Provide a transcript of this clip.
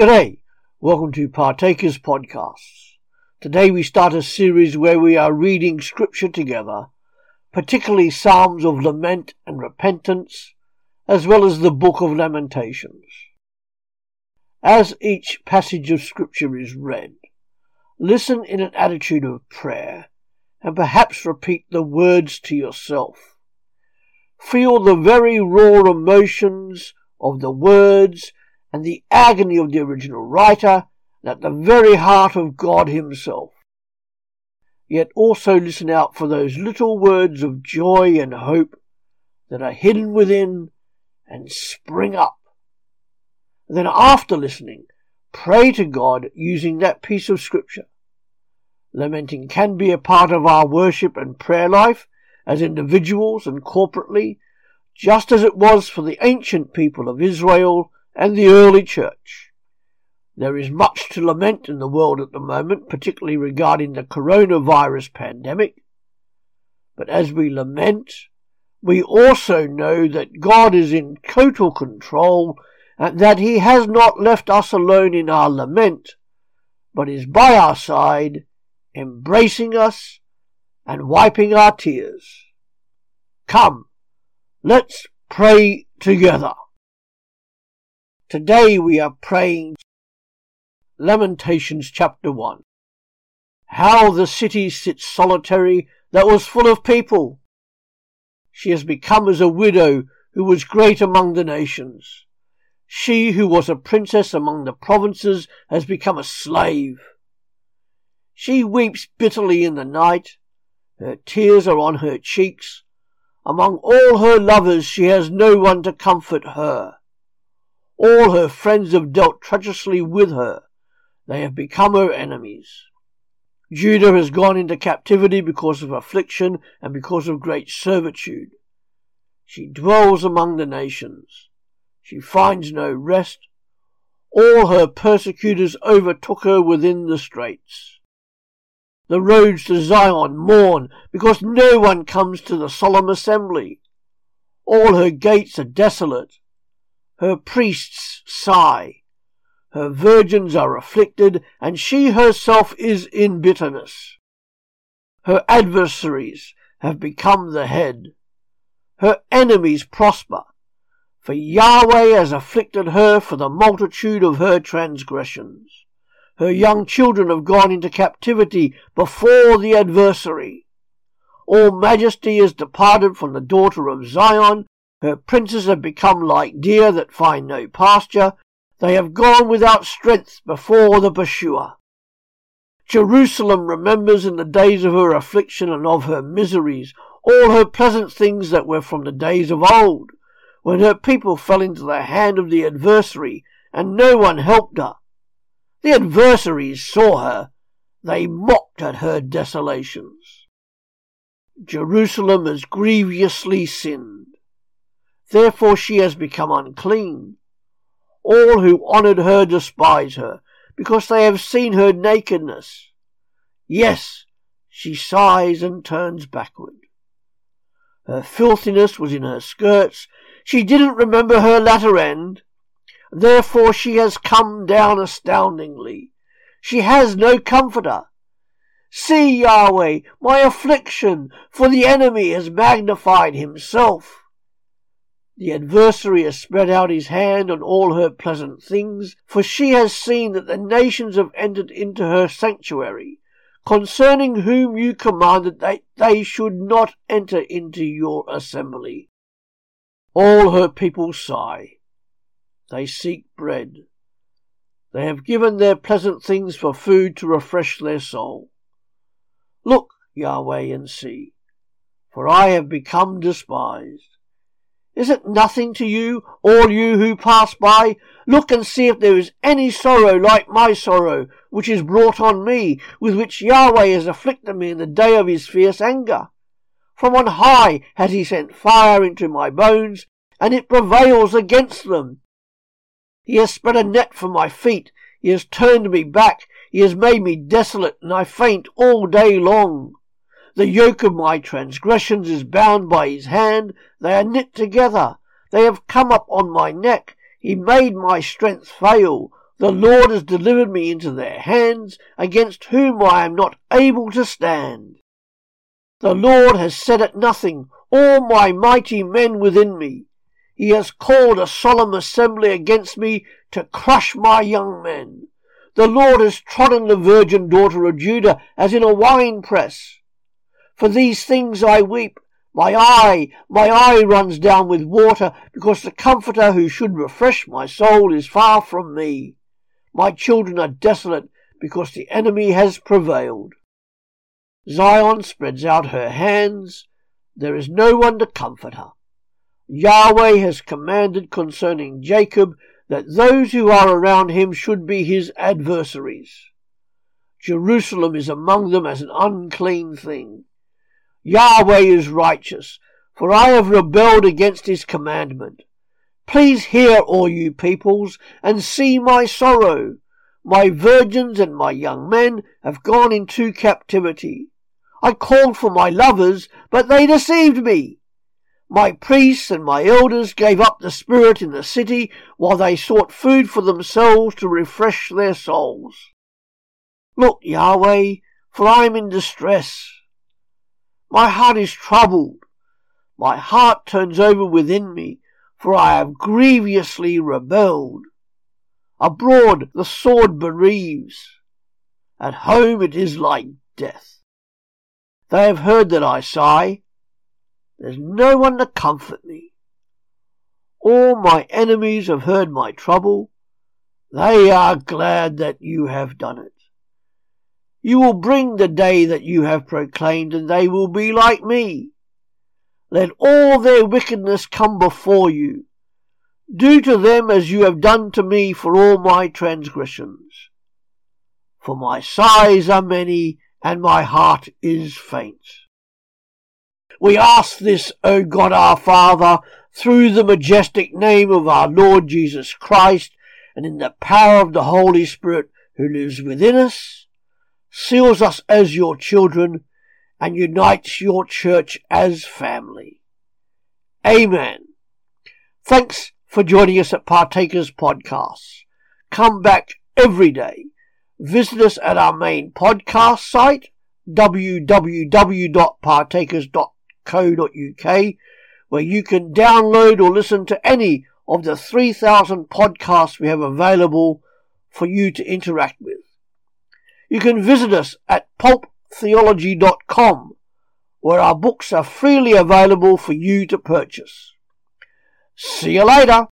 G'day. Welcome to Partakers Podcasts. Today we start a series where we are reading scripture together, particularly Psalms of lament and repentance, as well as the book of Lamentations. As each passage of scripture is read, listen in an attitude of prayer and perhaps repeat the words to yourself. Feel the very raw emotions of the words and the agony of the original writer and at the very heart of God Himself. Yet also listen out for those little words of joy and hope that are hidden within and spring up. And then after listening, pray to God using that piece of scripture. Lamenting can be a part of our worship and prayer life as individuals and corporately, just as it was for the ancient people of Israel and the early church. There is much to lament in the world at the moment, particularly regarding the coronavirus pandemic. But as we lament, we also know that God is in total control and that He has not left us alone in our lament, but is by our side, embracing us and wiping our tears. Come, let's pray together. Today we are praying Lamentations chapter 1. How the city sits solitary that was full of people. She has become as a widow who was great among the nations. She who was a princess among the provinces has become a slave. She weeps bitterly in the night. Her tears are on her cheeks. Among all her lovers she has no one to comfort her. All her friends have dealt treacherously with her. They have become her enemies. Judah has gone into captivity because of affliction and because of great servitude. She dwells among the nations. She finds no rest. All her persecutors overtook her within the straits. The roads to Zion mourn because no one comes to the solemn assembly. All her gates are desolate. Her priests sigh. Her virgins are afflicted, and she herself is in bitterness. Her adversaries have become the head. Her enemies prosper, for Yahweh has afflicted her for the multitude of her transgressions. Her young children have gone into captivity before the adversary. All majesty is departed from the daughter of Zion, her princes have become like deer that find no pasture. They have gone without strength before the pursuer. Jerusalem remembers in the days of her affliction and of her miseries all her pleasant things that were from the days of old, when her people fell into the hand of the adversary, and no one helped her. The adversaries saw her, they mocked at her desolations. Jerusalem has grievously sinned. Therefore she has become unclean. All who honored her despise her, because they have seen her nakedness. Yes, she sighs and turns backward. Her filthiness was in her skirts. She didn't remember her latter end. Therefore she has come down astoundingly. She has no comforter. See, Yahweh, my affliction, for the enemy has magnified himself. The adversary has spread out his hand on all her pleasant things, for she has seen that the nations have entered into her sanctuary, concerning whom you commanded that they should not enter into your assembly. All her people sigh. They seek bread. They have given their pleasant things for food to refresh their soul. Look, Yahweh, and see, for I have become despised. Is it nothing to you, all you who pass by? Look and see if there is any sorrow like my sorrow, which is brought on me, with which Yahweh has afflicted me in the day of his fierce anger. From on high has he sent fire into my bones, and it prevails against them. He has spread a net for my feet, he has turned me back, he has made me desolate, and I faint all day long. The yoke of my transgressions is bound by his hand. They are knit together. They have come up on my neck. He made my strength fail. The Lord has delivered me into their hands, against whom I am not able to stand. The Lord has set at nothing all my mighty men within me. He has called a solemn assembly against me to crush my young men. The Lord has trodden the virgin daughter of Judah as in a winepress. For these things I weep. My eye, my eye runs down with water, because the Comforter who should refresh my soul is far from me. My children are desolate, because the enemy has prevailed. Zion spreads out her hands. There is no one to comfort her. Yahweh has commanded concerning Jacob that those who are around him should be his adversaries. Jerusalem is among them as an unclean thing. Yahweh is righteous, for I have rebelled against his commandment. Please hear, all you peoples, and see my sorrow. My virgins and my young men have gone into captivity. I called for my lovers, but they deceived me. My priests and my elders gave up the spirit in the city while they sought food for themselves to refresh their souls. Look, Yahweh, for I am in distress. My heart is troubled. My heart turns over within me, for I have grievously rebelled. Abroad the sword bereaves. At home it is like death. They have heard that I sigh. There's no one to comfort me. All my enemies have heard my trouble. They are glad that you have done it. You will bring the day that you have proclaimed, and they will be like me. Let all their wickedness come before you. Do to them as you have done to me for all my transgressions. For my sighs are many, and my heart is faint. We ask this, O God our Father, through the majestic name of our Lord Jesus Christ, and in the power of the Holy Spirit who lives within us, seals us as your children, and unites your church as family. Amen. Thanks for joining us at Partakers Podcasts. Come back every day. Visit us at our main podcast site, www.partakers.co.uk, where you can download or listen to any of the 3,000 podcasts we have available for you to interact with. You can visit us at pulptheology.com, where our books are freely available for you to purchase. See you later.